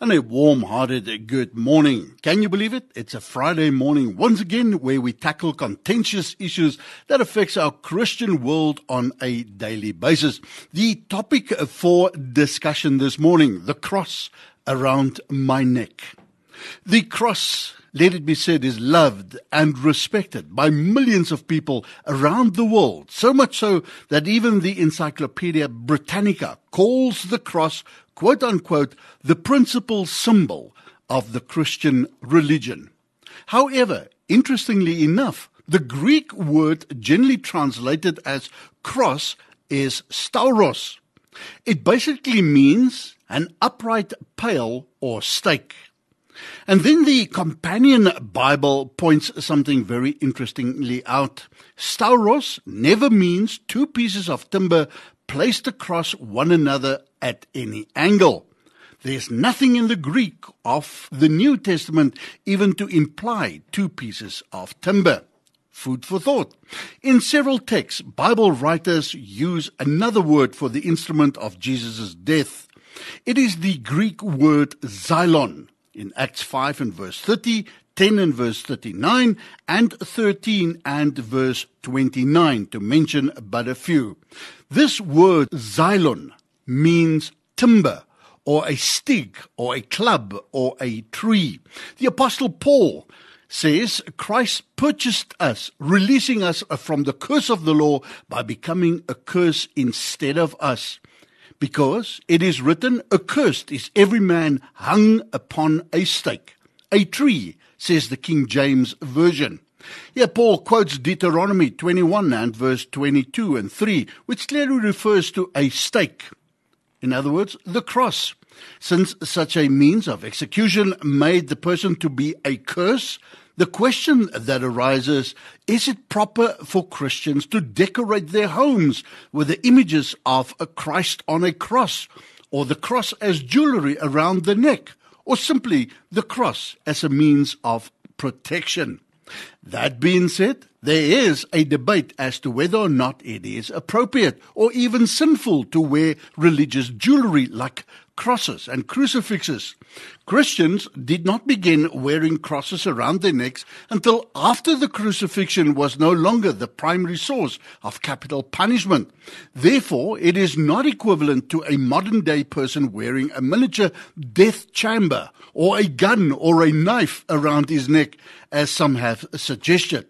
And a warm hearted good morning. Can you believe it? It's a Friday morning once again where we tackle contentious issues that affects our Christian world on a daily basis. The topic for discussion this morning, the cross around my neck. The cross, let it be said, is loved and respected by millions of people around the world. So much so that even the Encyclopedia Britannica calls the cross quote unquote, the principal symbol of the Christian religion. However, interestingly enough, the Greek word generally translated as cross is stauros. It basically means an upright pale or stake. And then the companion Bible points something very interestingly out. Stauros never means two pieces of timber placed across one another at any angle. There's nothing in the Greek of the New Testament even to imply two pieces of timber. Food for thought. In several texts, Bible writers use another word for the instrument of Jesus' death. It is the Greek word xylon in Acts 5 and verse 30, 10 and verse 39, and 13 and verse 29, to mention but a few. This word xylon means timber or a stick or a club or a tree. The apostle Paul says Christ purchased us, releasing us from the curse of the law by becoming a curse instead of us. Because it is written, accursed is every man hung upon a stake. A tree, says the King James Version. Here, Paul quotes Deuteronomy 21 and verse 22 and 3, which clearly refers to a stake. In other words, the cross. Since such a means of execution made the person to be a curse, the question that arises is it proper for Christians to decorate their homes with the images of a Christ on a cross, or the cross as jewelry around the neck, or simply the cross as a means of protection? That being said, there is a debate as to whether or not it is appropriate or even sinful to wear religious jewelry like crosses and crucifixes. Christians did not begin wearing crosses around their necks until after the crucifixion was no longer the primary source of capital punishment. Therefore, it is not equivalent to a modern day person wearing a miniature death chamber or a gun or a knife around his neck, as some have suggested.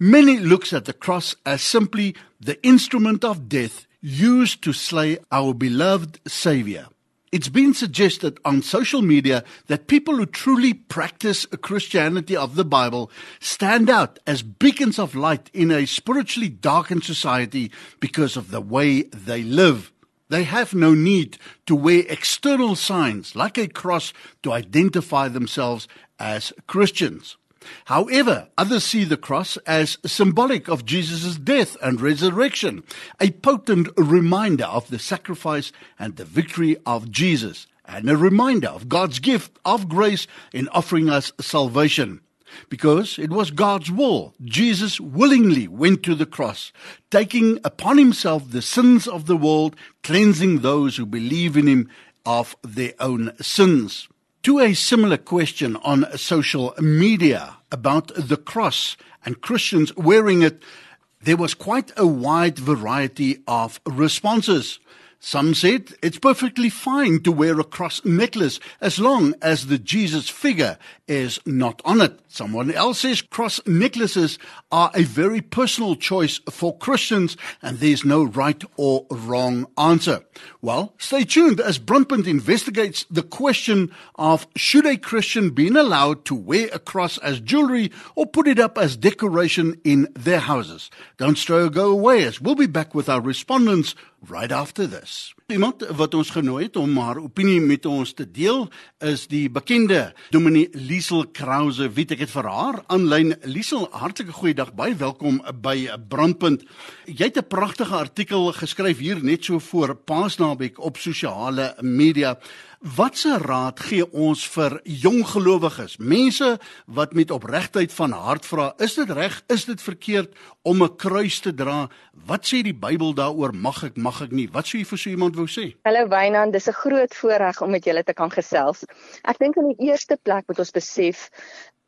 Many looks at the cross as simply the instrument of death used to slay our beloved Savior. It's been suggested on social media that people who truly practice a Christianity of the Bible stand out as beacons of light in a spiritually darkened society because of the way they live. They have no need to wear external signs like a cross to identify themselves as Christians. However, others see the cross as symbolic of Jesus' death and resurrection, a potent reminder of the sacrifice and the victory of Jesus, and a reminder of God's gift of grace in offering us salvation. Because it was God's will, Jesus willingly went to the cross, taking upon himself the sins of the world, cleansing those who believe in him of their own sins. To a similar question on social media, about the cross and Christians wearing it, there was quite a wide variety of responses. Some said it's perfectly fine to wear a cross necklace as long as the Jesus figure is not on it. Someone else says cross necklaces are a very personal choice for Christians and there's no right or wrong answer. Well, stay tuned as Brandpunt investigates the question of should a Christian be allowed to wear a cross as jewelry or put it up as decoration in their houses. Don't stray or go away as we'll be back with our respondents right after this. Iemand wat ons genooi het om haar opinie met ons te deel is die bekende Dominee Liesel Krause. Wie het vir haar aanlyn Liesel, hartlike goeiedag, baie welkom by Brandpunt. Jy het 'n pragtige artikel geskryf hier net so voor Paasnaweek op sosiale media. Watse raad gee ons vir jong gelowiges, mense wat met opregtheid van hart vra, is dit reg, is dit verkeerd om 'n kruis te dra? Wat sê die Bybel daaroor? Mag ek, mag ek nie? Wat sou jy vir so iemand wou sê? Hallo Wynand, dis 'n groot voorreg om met julle te kan gesels. Ek dink in die eerste plek moet ons besef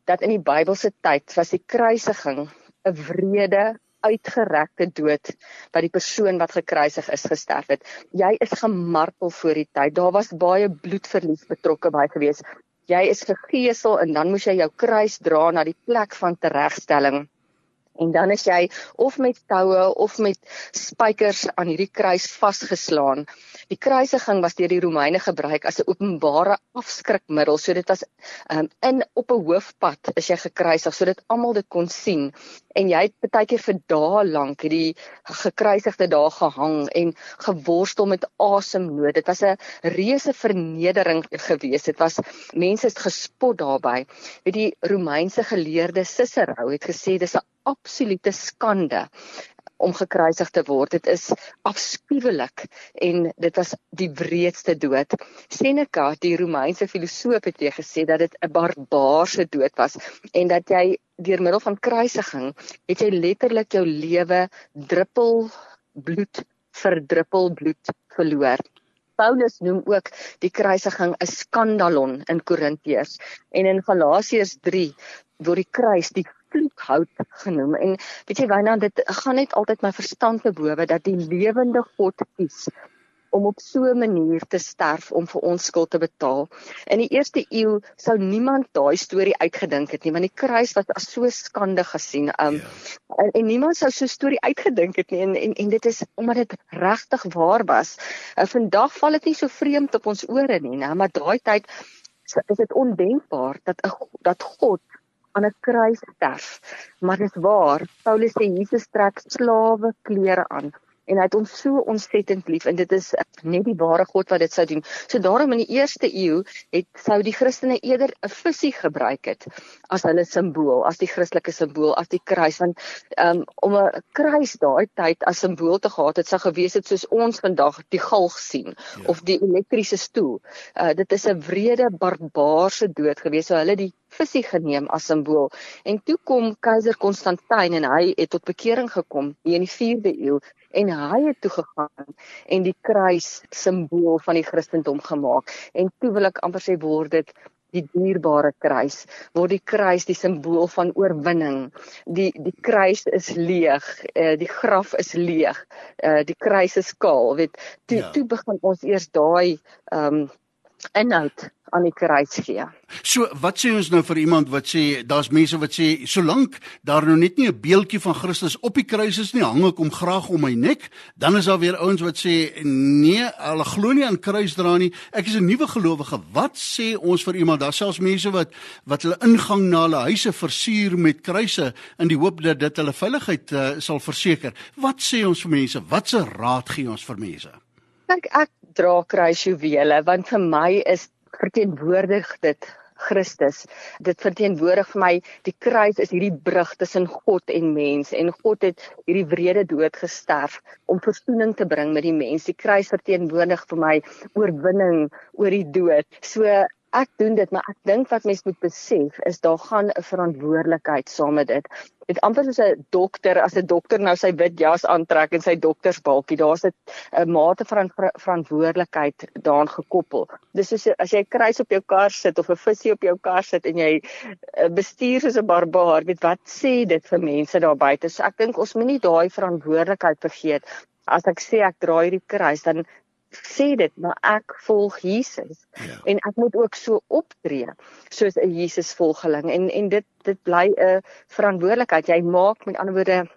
dat in die Bybelse tyd was die kruisiging 'n wrede uitgerekte dood wat die persoon wat gekruisig is gesterf het. Jy is gemartel voor die tyd. Daar was baie bloedverlies betrokke by gewees. Jy is gegeesel en dan moes jy jou kruis dra na die plek van teregstelling. En dan is jy of met toue of met spykers aan hierdie kruis vasgeslaan. Die kruisiging was deur die Romeine gebruik as 'n openbare afskrikmiddel. So dit was um, in op 'n hoofpad is jy gekruisig sodat almal dit kon sien. En jy het baie keer vir dae lank hierdie gekruisigde daar gehang en geworstel met asemnood. Dit was 'n reuse vernedering geweest. Dit was mense het gespot daarbey. Weet die Romeinse geleerde Cicero het gesê dis 'n absolute skande om gekruisig te word. Dit is afskuwelik en dit was die wreedste dood. Seneca, die Romeinse filosoof het weer gesê dat dit 'n barbaarse dood was en dat jy deur middel van kruisiging het jy letterlik jou lewe druppel bloed vir druppel bloed verloor. Paulus noem ook die kruisiging 'n skandalon in Korintiërs en in Galasiërs 3 word die kruis die vloekhout genoem en weet jy Wynand dit gaan net altyd my verstand te bowe dat die lewende God kies om op so 'n manier te sterf om vir ons skuld te betaal. In die eerste eeu sou niemand daai storie uitgedink het nie want die kruis was as so skande gesien. Um ja. en, en niemand sou so 'n storie uitgedink het nie en en, en dit is omdat dit regtig waar was. Uh, vandag val dit nie so vreemd op ons ore nie, nou, maar daai tyd is dit ondenkbaar dat 'n dat God aan 'n kruis sterf. Maar dis waar. Paulus sê Jesus trek slawe klere aan en hy het ons so ontsettend lief en dit is net die ware God wat dit sou doen. So daarom in die eerste eeu het sou die Christene eerder 'n visie gebruik het as hulle simbool, as die Christelike simbool, as die kruis want um, om 'n kruis daai tyd as simbool te gehad het sou gewees het soos ons vandag die galg sien ja. of die elektriese stoel. Uh, dit is 'n wrede barbaarse dood gewees. So hulle die visie geneem as simbool. En toe kom keiser Konstantin en hy het tot bekering gekom in die 4de eeu en hy het toe gegaan en die kruis simbool van die Christendom gemaak. En toe wil ek amper sê word dit die dierbare kruis. Word die kruis die simbool van oorwinning. Die die kruis is leeg. Uh, die graf is leeg. Uh, die kruis is kaal weet. Toe ja. toe begin ons eers daai um, inhoud aan die kruis gee. So, wat sê ons nou vir iemand wat sê daar's mense wat sê solank daar nou net nie 'n beeldjie van Christus op die kruis is nie, hang ek hom graag om my nek, dan is daar weer ouens wat sê nee, hulle glo nie aan kruisdra nie. Ek is 'n nuwe gelowige. Wat sê ons vir iemand? Daar selfs mense wat wat hulle ingang na hulle huise versier met kruise in die hoop dat dit hulle veiligheid uh, sal verseker. Wat sê ons vir mense? Watse raad gee ons vir mense? Kyk, ek dra kruisjuwele want vir my is verteenwoordig dit Christus. Dit verteenwoordig vir my die kruis is hierdie brug tussen God en mens en God het hierdie wrede dood gesterf om verzoening te bring met die mens. Die kruis verteenwoordig vir my oorwinning oor die dood. So ek doen dit, maar ek dink wat mense moet besef is daar gaan 'n verantwoordelikheid saam met dit. Dit amper soos 'n dokter, as 'n dokter nou sy wit jas aantrek en sy doktersbalkie, daar's 'n mate van verantwoordelikheid daaraan gekoppel. Dis soos as jy 'n kruis op jou kar sit of 'n visie op jou kar sit en jy eh, bestuur soos 'n barbaar, weet wat sê dit vir mense daar buite? So ek dink ons moenie daai verantwoordelikheid vergeet. As ek sê ek dra hierdie kruis, dan sê dit maar ek volg Jesus. Ja. en ek moet ook so optree soos 'n Jesus volgeling. En en dit dit bly 'n verantwoordelikheid. Jy maak met ander woorde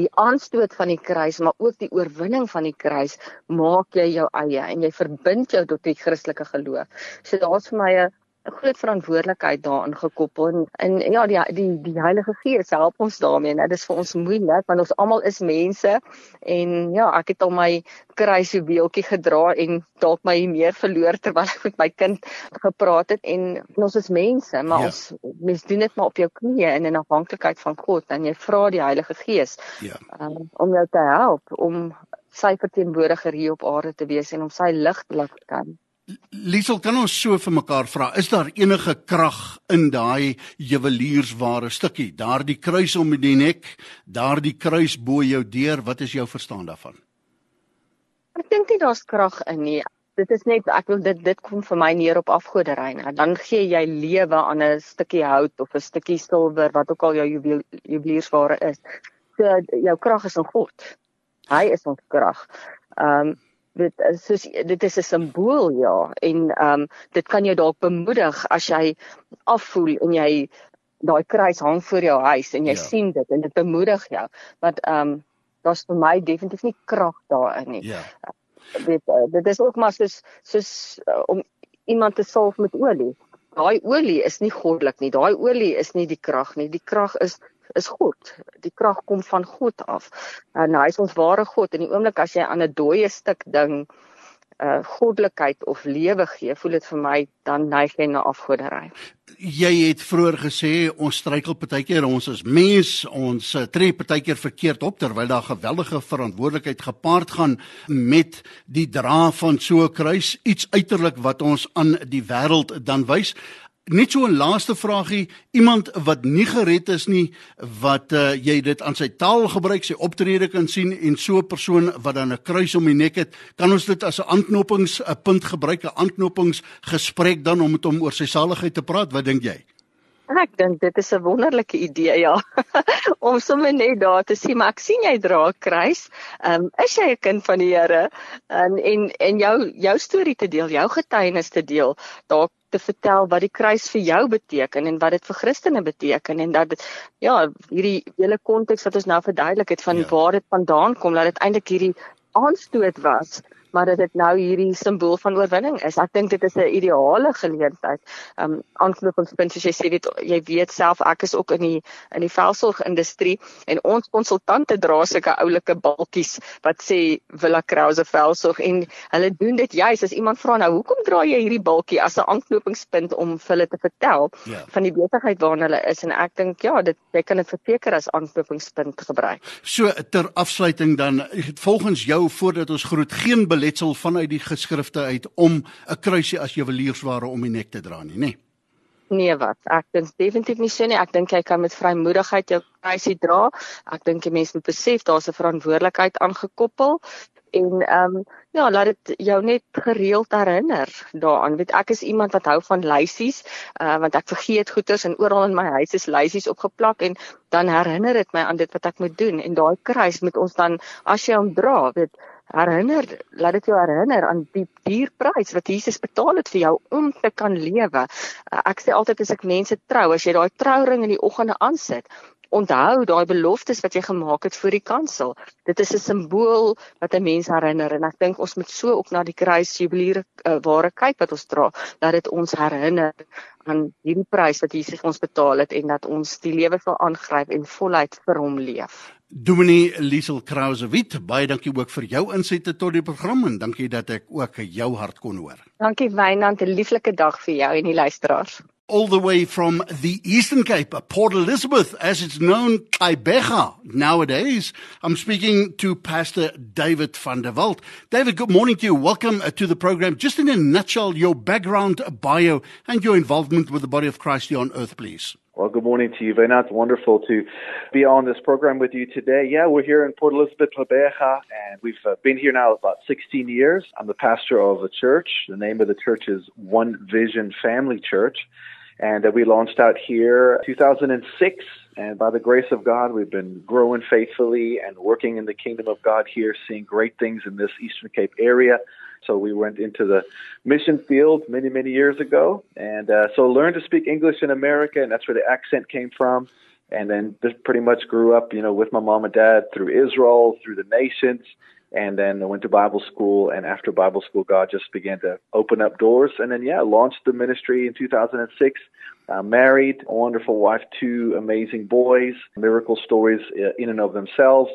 die aanstoot van die kruis maar ook die oorwinning van die kruis maak jy jou eie en jy verbind jou tot die Christelike geloof. So daar's vir my 'n 'n groot verantwoordelikheid daarin gekoppel en, en ja die die die Heilige Gees help ons daarmee. Dit is vir ons moeilik want ons almal is mense en ja, ek het al my kruisjuweeltjie gedra en dalk my meer verloor terwyl ek met my kind gepraat het en ons is mense, maar ja. ons mens doen dit maar op jou knieë in 'n afhanklikheid van God en jy vra die Heilige Gees ja. um, om jou te help om sy verteenwoordiger hier op aarde te wees en om sy lig te laat kan. Liesel, kan ons so vir mekaar vra, is daar enige krag in daai juweliersware stukkie? Daardie kruis om die nek, daardie kruis bo jou deur, wat is jou verstaan daarvan? Ek dink nie daar's krag in nie. Dit is net ek wil dit dit kom vir my neer op afgoderry. Dan gee jy lewe aan 'n stukkie hout of 'n stukkie silwer wat ook al jou juweliersware is. So jou krag is in God. Hy is ons krag. Ehm um, dit is soos dit is 'n simbool ja en ehm um, dit kan jou dalk bemoedig as jy afvoel en jy daai kruis hang voor jou huis en jy ja. sien dit en dit bemoedig jou want ehm um, daar's vir my definitief nie krag daarin nie. Ja. Dit uh, dit is ook maar soos soos uh, om iemand te salf met olie. Daai olie is nie goddelik nie. Daai olie is nie die krag nie. Die krag is is God. Die krag kom van God af. En hy is ons ware God. In die oomblik as jy aan 'n dooie stuk ding uh goddelikheid of lewe gee, voel dit vir my dan neig jy na afgoderry. Jy het vroeër gesê ons struikel partykeer, ons is mens, ons uh, tree partykeer verkeerd op terwyl daar geweldige verantwoordelikheid gepaard gaan met die dra van so 'n kruis, iets uiterlik wat ons aan die wêreld dan wys. Net so 'n laaste vragie, iemand wat nie gered is nie, wat uh, jy dit aan sy taal gebruik, sy optrede kan sien en so 'n persoon wat dan 'n kruis om die nek het, kan ons dit as 'n aanknopings 'n punt gebruik, 'n aanknopingsgesprek dan om met hom oor sy saligheid te praat. Wat dink jy? Ek dink dit is 'n wonderlike idee ja. om sommer net daar te sien, maar ek sien jy dra 'n kruis. Ehm um, is jy 'n kind van die Here? En en en jou jou storie te deel, jou getuienis te deel. Dalk te vertel wat die kruis vir jou beteken en wat dit vir Christene beteken en dat dit ja, hierdie hele konteks wat ons nou verduidelik het van ja. waar dit vandaan kom, dat dit eintlik hierdie aanstoot was maar dat dit nou hierdie simbool van oorwinning is. Ek dink dit is 'n ideale geleentheid. Um aanknopingspunt soos jy sê dit jy weet self ek is ook in die in die velsorgindustrie en ons konsultante dra sulke oulike balkies wat sê Villa Krause velsorg en hulle doen dit juis as iemand vra nou hoekom dra jy hierdie balkie as 'n aanknopingspunt om vir hulle te vertel ja. van die besigheid waarna hulle is en ek dink ja dit jy kan dit verseker as aanknopingspunt gebruik. So ter afsluiting dan volgens jou voordat ons groet geen letsel vanuit die geskrifte uit om 'n kruisie as juweliersware om die nek te dra nie, nê? Nee wat, ek dink definitief nie so nie. Ek dink jy kan met vrymoedigheid jou kruisie dra. Ek dink die mens moet besef daar's 'n verantwoordelikheid aangekoppel en ehm um, ja, laat dit jou net gereeld herinner daaraan. Weet ek is iemand wat hou van lysies, uh, want ek vergeet goeders en oral in my huis is lysies opgeplak en dan herinner dit my aan dit wat ek moet doen en daai kruis moet ons dan as jy hom dra, weet herinner, laat dit jou herinner aan die dierprys wat Jesus betaal het vir jou om te kan lewe. Uh, ek sê altyd as ek mense trou, as jy daai trouring in die oggende aansit, onthou daai beloftes wat jy gemaak het vir die kansel. Dit is 'n simbool wat 'n mens herinner en ek dink ons moet so ook na die kruis jubileer uh, ware kyk wat ons dra, dat dit ons herinner aan hierdie prys wat Jesus ons betaal het en dat ons die lewe sal aangryp en voluit vir hom leef. Dominee Liesel Krause Wit, baie dankie ook vir jou insette tot die program en dankie dat ek ook jou hart kon hoor. Dankie Wynand, 'n lieflike dag vir jou en die luisteraars. All the way from the Eastern Cape, Port Elizabeth, as it's known, Kaibecha nowadays. I'm speaking to Pastor David van der Walt. David, good morning to you. Welcome uh, to the program. Just in a nutshell, your background bio and your involvement with the body of Christ here on earth, please. Well, good morning to you, Vena. It's wonderful to be on this program with you today. Yeah, we're here in Port Elizabeth, Labeja, and we've uh, been here now about 16 years. I'm the pastor of a church. The name of the church is One Vision Family Church. And uh, we launched out here 2006. And by the grace of God, we've been growing faithfully and working in the kingdom of God here, seeing great things in this Eastern Cape area. So we went into the mission field many, many years ago, and uh, so learned to speak English in America, and that's where the accent came from. And then just pretty much grew up, you know, with my mom and dad through Israel, through the nations, and then I went to Bible school. And after Bible school, God just began to open up doors. And then, yeah, launched the ministry in 2006. Uh, married, a wonderful wife, two amazing boys, miracle stories uh, in and of themselves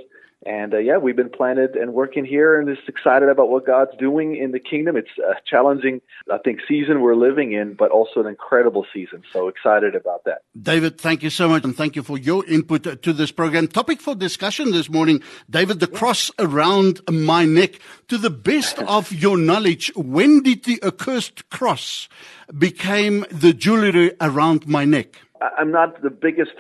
And uh, yeah, we've been planted and working here and just excited about what God's doing in the kingdom. It's a challenging, I think, season we're living in, but also an incredible season. So excited about that. David, thank you so much and thank you for your input to this program. Topic for discussion this morning, David, the cross around my neck. To the best of your knowledge, when did the accursed cross became the jewelry around my neck? I'm not the biggest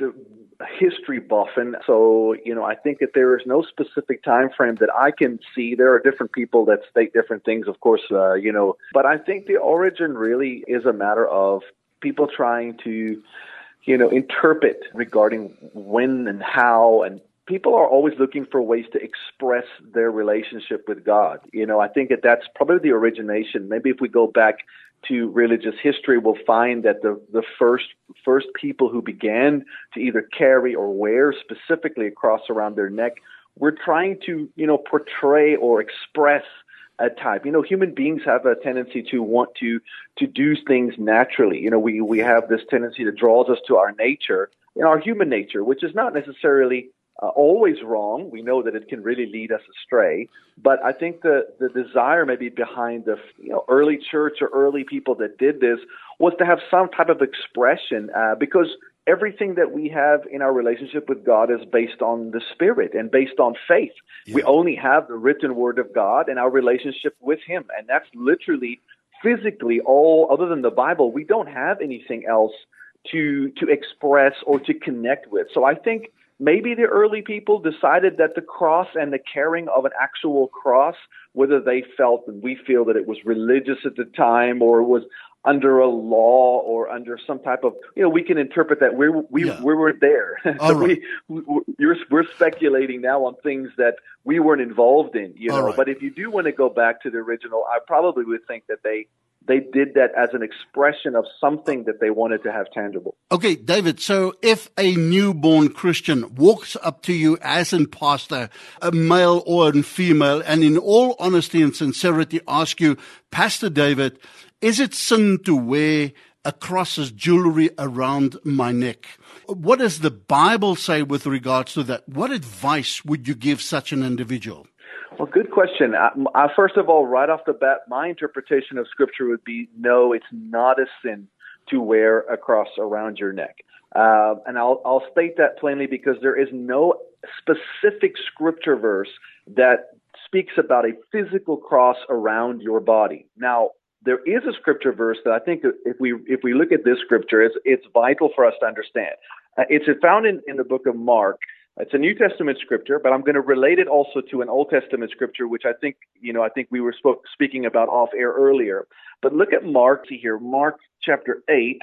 history buff and so you know i think that there is no specific time frame that i can see. There are different people that state different things of course uh, you know but i think the origin really is a matter of people trying to you know interpret regarding when and how and people are always looking for ways to express their relationship with god. You know i think that that's probably the origination. Maybe if we go back to religious history will find that the, the first first people who began to either carry or wear specifically a cross around their neck were trying to you know portray or express a type. You know, human beings have a tendency to want to to do things naturally. You know, we we have this tendency that draws us to our nature, in our human nature, which is not necessarily uh, always wrong. We know that it can really lead us astray. But I think the, the desire maybe behind the you know early church or early people that did this was to have some type of expression uh, because everything that we have in our relationship with God is based on the Spirit and based on faith. Yeah. We only have the written Word of God and our relationship with Him, and that's literally physically all other than the Bible. We don't have anything else to to express or to connect with. So I think maybe the early people decided that the cross and the carrying of an actual cross, whether they felt and we feel that it was religious at the time or was under a law or under some type of, you know, we can interpret that we're, we yeah. we weren't there. so right. we, we we're speculating now on things that we weren't involved in, you know. Right. But if you do want to go back to the original, I probably would think that they they did that as an expression of something that they wanted to have tangible. Okay, David, so if a newborn Christian walks up to you as a pastor, a male or a female, and in all honesty and sincerity ask you, Pastor David, is it sin to wear a cross as jewelry around my neck? What does the Bible say with regards to that? What advice would you give such an individual? Well, good question. Uh, uh, first of all, right off the bat, my interpretation of Scripture would be no, it's not a sin to wear a cross around your neck. Uh, and I'll, I'll state that plainly because there is no specific Scripture verse that speaks about a physical cross around your body. Now, there is a scripture verse that I think if we if we look at this scripture, it's it's vital for us to understand. Uh, it's found in, in the book of Mark, it's a New Testament scripture, but I'm going to relate it also to an Old Testament scripture, which I think, you know, I think we were spoke, speaking about off air earlier. But look at Mark here, Mark chapter 8,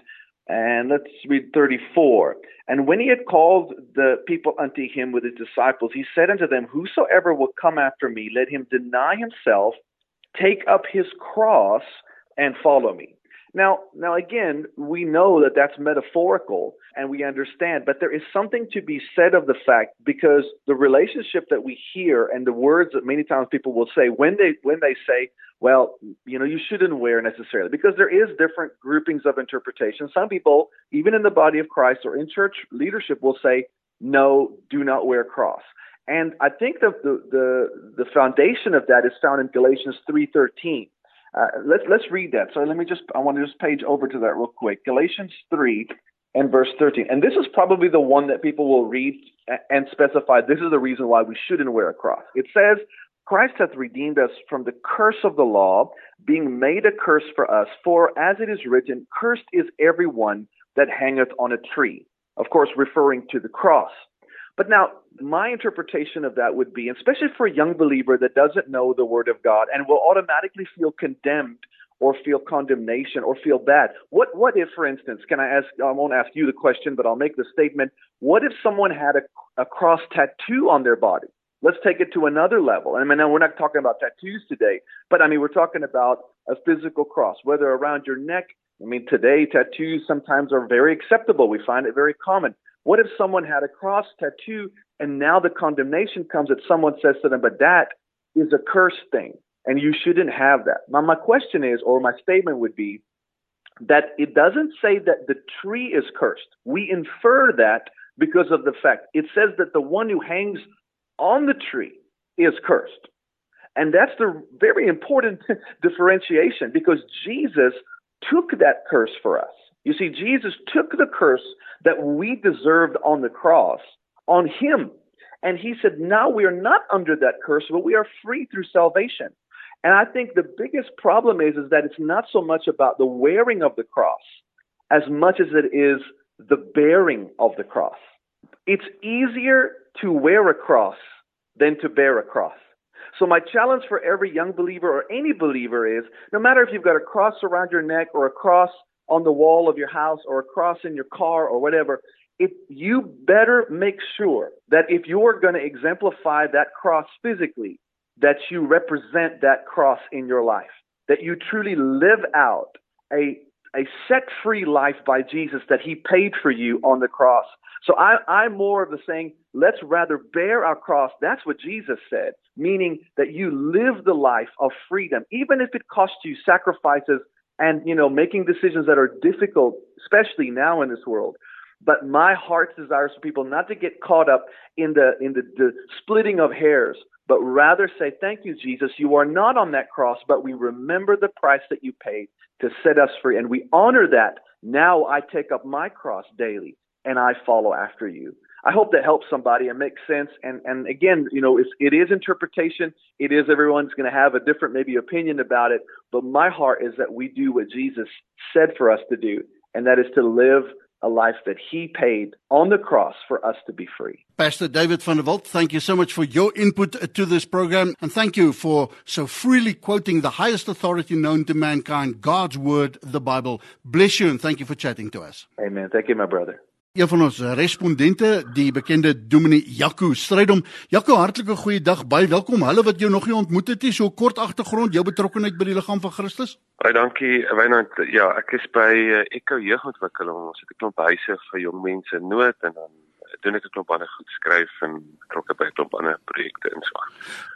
and let's read 34. And when he had called the people unto him with his disciples, he said unto them, Whosoever will come after me, let him deny himself, take up his cross, and follow me. Now, now again, we know that that's metaphorical and we understand, but there is something to be said of the fact because the relationship that we hear and the words that many times people will say when they when they say, well, you know, you shouldn't wear necessarily because there is different groupings of interpretation. Some people, even in the body of Christ or in church leadership, will say, no, do not wear cross. And I think the the the, the foundation of that is found in Galatians three thirteen uh, let's let's read that. So let me just I want to just page over to that real quick. Galatians three and verse thirteen, and this is probably the one that people will read and specify. This is the reason why we shouldn't wear a cross. It says, "Christ hath redeemed us from the curse of the law, being made a curse for us. For as it is written, Cursed is every one that hangeth on a tree." Of course, referring to the cross. But now, my interpretation of that would be, especially for a young believer that doesn't know the Word of God and will automatically feel condemned or feel condemnation or feel bad. What what if, for instance, can I ask? I won't ask you the question, but I'll make the statement. What if someone had a, a cross tattoo on their body? Let's take it to another level. I mean, now we're not talking about tattoos today, but I mean, we're talking about a physical cross, whether around your neck. I mean, today tattoos sometimes are very acceptable. We find it very common. What if someone had a cross tattoo and now the condemnation comes that someone says to them, but that is a cursed thing and you shouldn't have that. Now, my question is, or my statement would be, that it doesn't say that the tree is cursed. We infer that because of the fact it says that the one who hangs on the tree is cursed. And that's the very important differentiation because Jesus took that curse for us. You see, Jesus took the curse that we deserved on the cross on him. And he said, now we are not under that curse, but we are free through salvation. And I think the biggest problem is, is that it's not so much about the wearing of the cross as much as it is the bearing of the cross. It's easier to wear a cross than to bear a cross. So my challenge for every young believer or any believer is no matter if you've got a cross around your neck or a cross on the wall of your house or a cross in your car or whatever, if you better make sure that if you're going to exemplify that cross physically, that you represent that cross in your life, that you truly live out a a set free life by Jesus that he paid for you on the cross. So I, I'm more of the saying, let's rather bear our cross. That's what Jesus said, meaning that you live the life of freedom, even if it costs you sacrifices and, you know, making decisions that are difficult, especially now in this world. But my heart's desire is for people not to get caught up in the in the, the splitting of hairs, but rather say, Thank you, Jesus. You are not on that cross, but we remember the price that you paid to set us free. And we honor that. Now I take up my cross daily and I follow after you. I hope that helps somebody and makes sense. And and again, you know, it's, it is interpretation. It is everyone's going to have a different maybe opinion about it. But my heart is that we do what Jesus said for us to do, and that is to live a life that he paid on the cross for us to be free. Pastor David van der Walt, thank you so much for your input to this program and thank you for so freely quoting the highest authority known to mankind, God's word, the Bible. Bless you and thank you for chatting to us. Amen. Thank you my brother. Een van ons respondente, die bekende Dominee Jaco Strydom. Jaco, hartlike goeie dag. Baie welkom. Hulle wat jou nog nie ontmoet het nie, so kort agtergrond jou betrokkeheid by die liggaam van Christus. Baie dankie, Wynand. Ja, ek is by uh, Echo Jeugontwikkeling. Ons het 'n klomp huise vir jong mense in nood en dan doen ek 'n klomp ander goed skryf en betrokke by 'n klomp ander projekte en so.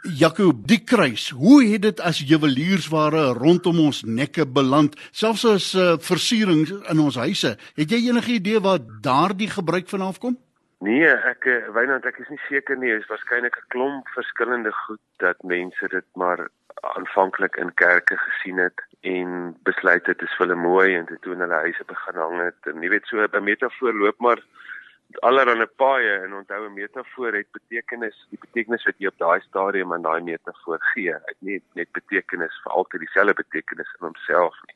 Jakob, die kruis, hoe het dit as juweliersware rondom ons nekke beland, selfs as uh, versiering in ons huise? Het jy enige idee waar daardie gebruik vanaf kom? Nee, ek eh, Wynand, ek is nie seker nie. Dit is waarskynlik 'n klomp verskillende goed dat mense dit maar aanvanklik in kerke gesien het en besluit het dit is vir hulle mooi en toe hulle huise begin hang het. En jy weet so 'n metafoor loop maar allerlei paaie en onthou 'n metafoor het betekenis die betekenis wat jy op daai stadium aan daai metafoor gee het nie net betekenis vir altyd dieselfde betekenis in homself nie.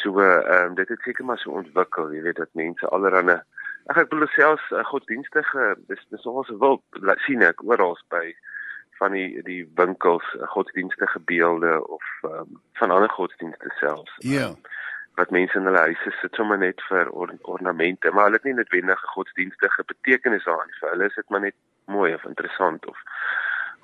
So ehm um, dit het seker maar so ontwikkel jy weet dat mense allerlei ag ek bedoel selfs uh, godsdienstige dis dis ons wil sien ek oral by van die die winkels uh, godsdienstige beelde of um, van ander godsdienste selfs. Ja. Um, wat mense in hulle huise sit sommer net vir or ornamente, maar hulle het nie noodwendig 'n godsdienstige betekenis daarin. Vir hulle is dit maar net mooi of interessant of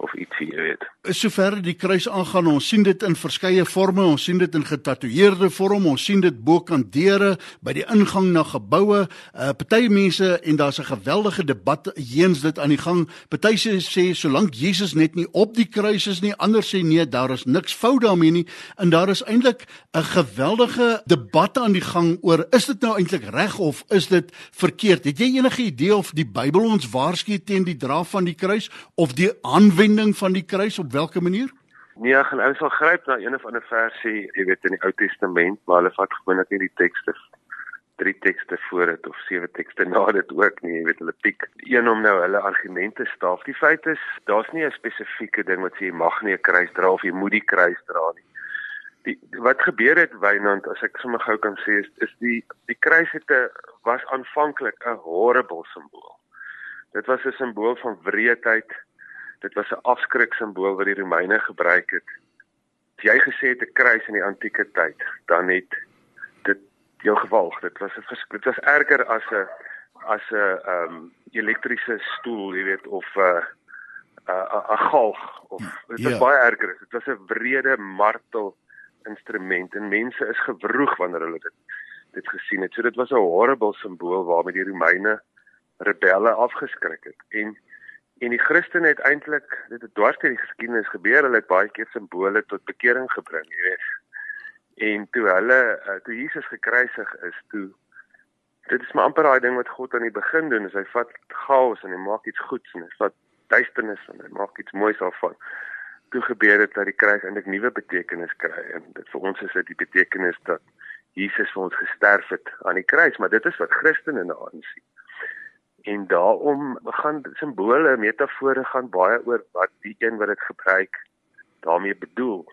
of ietsie, jy weet. Sover die kruis aangaan, ons sien dit in verskeie forme, ons sien dit in getatoeëerde vorm, ons sien dit bo kan deure, by die ingang na geboue. Uh party mense en daar's 'n geweldige debat heens dit aan die gang. Party sê sê solank Jesus net nie op die kruis is nie, ander sê nee, daar is niks fout daarmee nie. En daar is eintlik 'n geweldige debat aan die gang oor is dit nou eintlik reg of is dit verkeerd? Het jy enige idee of die Bybel ons waarsku teen die dra van die kruis of die aanwending aanwending van die kruis op watter manier? Nee, gaan ou sal gryp na een of ander versie, jy weet in die Ou Testament, maar hulle vat gewoonlik nie die tekste drie tekste voor dit of sewe tekste na dit ook nie, jy weet hulle piek een om nou hulle argumente staaf. Die feit is, daar's nie 'n spesifieke ding wat sê jy mag nie 'n kruis dra of jy moet die kruis dra nie. Die wat gebeur het Wynand, as ek sommer gou kan sê is is die die kruis het 'n was aanvanklik 'n horrible simbool. Dit was 'n simbool van wreedheid, dit was 'n afskrik simbool wat die Romeine gebruik het. As jy gesê het 'n kruis in die antieke tyd, dan het dit jou gewalg. Dit was 'n dit was erger as 'n as 'n ehm um, elektriese stoel, jy weet, of 'n uh, 'n 'n galg of dit was yeah. baie erger. Dit was 'n wrede martel instrument en mense is gewroeg wanneer hulle dit dit gesien het. So dit was 'n horrible simbool waarmee die Romeine rebelle afgeskrik het. En En die Christene het eintlik dit het dwars deur die geskiedenis gebeur, hulle het baie keer simbole tot bekering gebring, jy weet. En toe hulle uh, toe Jesus gekruisig is, toe dit is maar amper daai ding wat God aan die begin doen, is hy vat chaos en hy maak iets goeds en hy vat duisternis en hy maak iets moois daarvan. Toe gebeur dit dat die kruis eintlik nuwe betekenis kry en dit vir ons is dit die betekenis dat Jesus vir ons gesterf het aan die kruis, maar dit is wat Christene daarin sien. En daarom gaan simbole, metafore gaan baie oor wat die een wat dit gebruik daarmee bedoel.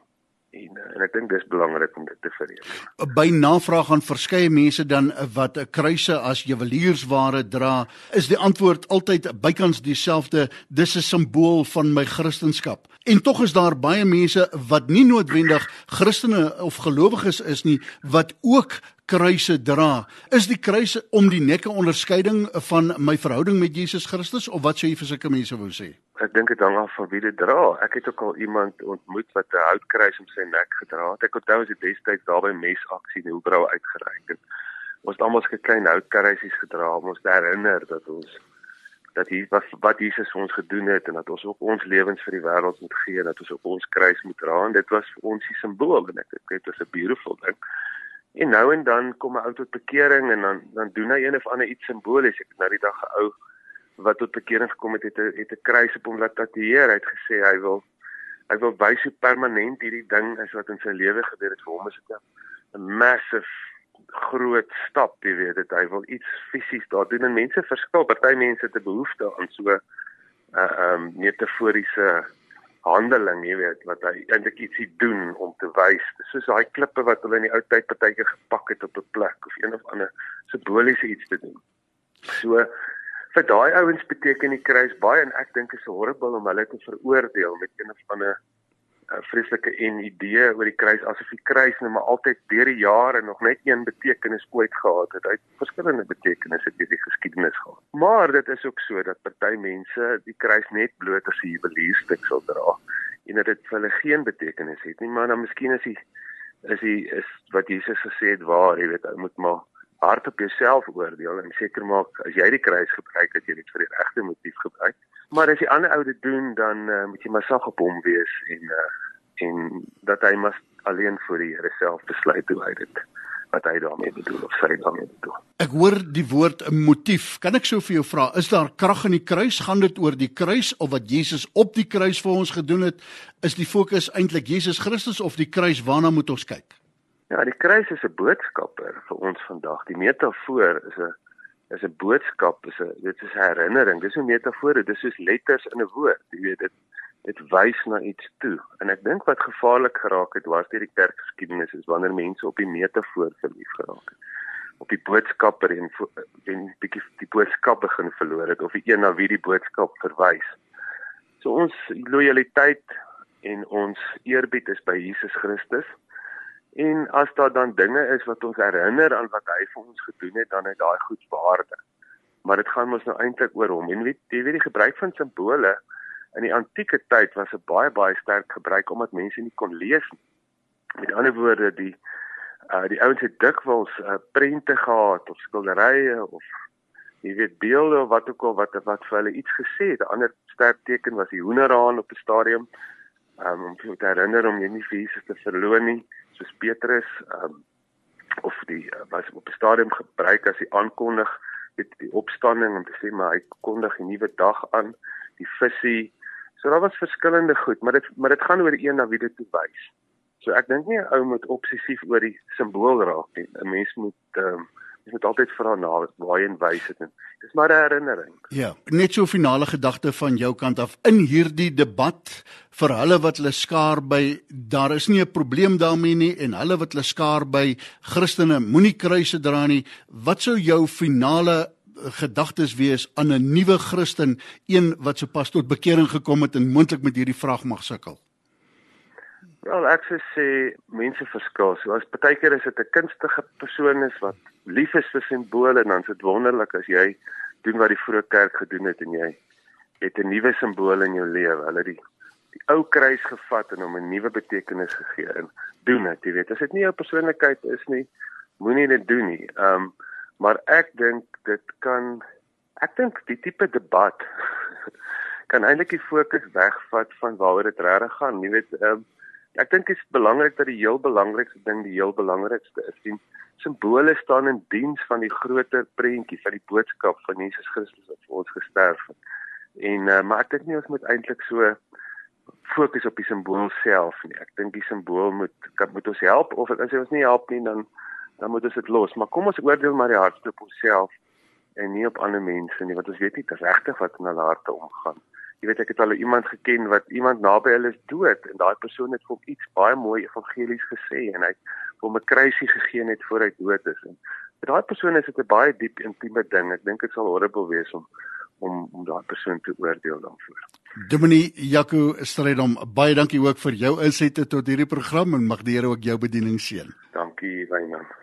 En eh, en ek dink dis belangrik om dit te verenig. By navraag aan verskeie mense dan eh, wat 'n kruise as juweliersware dra, is die antwoord altyd bykans dieselfde, dis 'n simbool van my kristendom. En tog is daar baie mense wat nie noodwendig Christene of gelowiges is nie wat ook kruise dra. Is die kruise om die nekke onderskeiding van my verhouding met Jesus Christus of wat sou jy vir sulke mense wou sê? Ek dink dit hang af van wie dit dra. Ek het ook al iemand ontmoet wat 'n houtkruis om sy nek gedra het. Ek onthou as dit destyds daar by mesaksie in Hoebrau uitgereik het. Ons het almal geklein houtkruisies gedra om ons te herinner dat ons dat hier wat wat Jesus vir ons gedoen het en dat ons ook ons lewens vir die wêreld moet gee en dat ons ook ons kruis moet dra en dit was vir ons die simbool en ek dink dit was 'n beautiful ding. En nou en dan kom 'n ou tot bekering en dan dan doen hy een of ander iets simbolies. Ek het nou die dag 'n ou wat tot bekering gekom het, het 'n het 'n kruis op hom laat tatoeëer. Hy het gesê hy wil hy wil wys hoe permanent hierdie ding is wat in sy lewe gebeur het vir hom is dit 'n massive groot stap, jy weet, dit hy wil iets fisies daar doen en mense verskil. Party mense het 'n behoefte aan so 'n uh, ehm um, metaforiese handeling, jy weet, wat hy eintlik ietsie doen om te wys. Soos daai klippe wat hulle in die ou tyd partykeer gepak het op 'n plek of een of ander simboliese iets te doen. So vir daai ouens beteken die kruis baie en ek dink is horrible om hulle te veroordeel met een of ander 'n vreeslike en idee oor die kruis asof die kruis net maar altyd deur die jare nog net een betekenis ooit gehad het. Hy het verskillende betekenisse in die geskiedenis gehad. Maar dit is ook so dat party mense die kruis net bloot as 'n juwelierstuk sal dra en dat dit vir hulle geen betekenis het nie, maar dan miskien is die is die is wat Jesus gesê het waar, jy weet, jy moet maar hard op jouself oordeel en seker maak as jy die kruis gebruik dat jy dit vir die regte motief gebruik. Maar as die ander ou dit doen dan uh, moet jy maar sag op hom wees en uh, en dat hy mas alleen vir die Here self besluit hoe hy dit wat hy daarmee bedoel of sy daarmee bedoel. Ek hoor die woord 'n motief. Kan ek sou vir jou vra, is daar krag in die kruis? Gaan dit oor die kruis of wat Jesus op die kruis vir ons gedoen het? Is die fokus eintlik Jesus Christus of die kruis waarna moet ons kyk? Ja, die kruis is 'n boodskapper vir ons vandag. Die metafoor is 'n is 'n boodskap, is 'n dit is 'n herinnering. Dis 'n metafoor, dit is soos letters in 'n woord. Jy weet dit dit wys na iets toe. En ek dink wat gevaarlik geraak het was deur die kerkgeskiedenis is wanneer mense op die metafoor verlief geraak het. Op die boodskapper en en bietjie die boodskap begin verloor het of een na wie die boodskap verwys. So ons lojaliteit en ons eerbied is by Jesus Christus. En as daar dan dinge is wat ons herinner aan wat hy vir ons gedoen het, dan het daai goed waarde. Maar dit gaan mos nou eintlik oor hom. En weet jy, weet die gebruik van simbole in die antieke tyd was 'n baie baie sterk gebruik omdat mense nie kon lees nie. Met ander woorde, die uh die ouens het dikwels uh, prente gehad of skilderye of jy weet beelde of wat ook al wat wat vir hulle iets gesê het. 'n Ander sterk teken was die hoenderhaan op 'n stadium um, om te herinner om jy nie vir Jesus te verloon nie soos Petrus um, of die uh, was op 'n stadium gebruik as die aankondig met die opstanding om te sê maar hy kondig 'n nuwe dag aan die visie. So daar was verskillende goed maar dit maar dit gaan oor een na wie dit wys so ek dink nie 'n ou moet obsessief oor die simbool raak nie. 'n mens moet um, Jy moet altyd vra na waarheen wys dit en dis maar 'n herinnering. Ja, net so finale gedagte van jou kant af in hierdie debat vir hulle wat hulle skaar by daar is nie 'n probleem daarmee nie en hulle wat hulle skaar by Christene moenie kruise dra nie. Wat sou jou finale gedagtes wees aan 'n nuwe Christen, een wat sopas tot bekering gekom het en moontlik met hierdie vraag mag sukkel? Wel, ek sê mense verskil. So as partykeer is dit 'n kunstige persoon is wat lief is vir simbole en dan is dit wonderlik as jy doen wat die vroeë kerk gedoen het en jy het 'n nuwe simbool in jou lewe. Hulle die die ou kruis gevat en hom 'n nuwe betekenis gegee en doen dit, jy weet. As dit nie jou persoonlikheid is nie, moenie dit doen nie. Ehm um, maar ek dink dit kan ek dink die tipe debat kan eintlik die fokus wegvat van waaroor dit regtig gaan. Jy weet, ehm um, ek dink dit is belangrik dat die heel belangrikste ding die heel belangrikste is sien simbole staan in diens van die groter prentjie van die boodskap van Jesus Christus wat vir ons gesterf het En uh, maar ek dink nie ons moet eintlik so fokus op die simbool self nie. Ek dink die simbool moet kan moet ons help of as hy ons nie help nie dan dan moet ons dit los. Maar kom ons oordeel maar die hardste op onsself en nie op ander mense nie want ons weet nie regtig wat in hulle harte omgaan. Jy weet ek het al iemand geken wat iemand naby hulle is dood en daai persoon het vir hom iets baie mooi evangelies gesê en hy het hom 'n kruisie gegee net voor hy dood is. En vir daai persoon is dit 'n baie diep intieme ding. Ek dink dit sal horrible wees om om om daai persoon te oordeel dan voor. Dominee Jaco Strydom, baie dankie ook vir jou insette tot hierdie program en mag die Here ook jou bediening seën. Dankie, Wynand.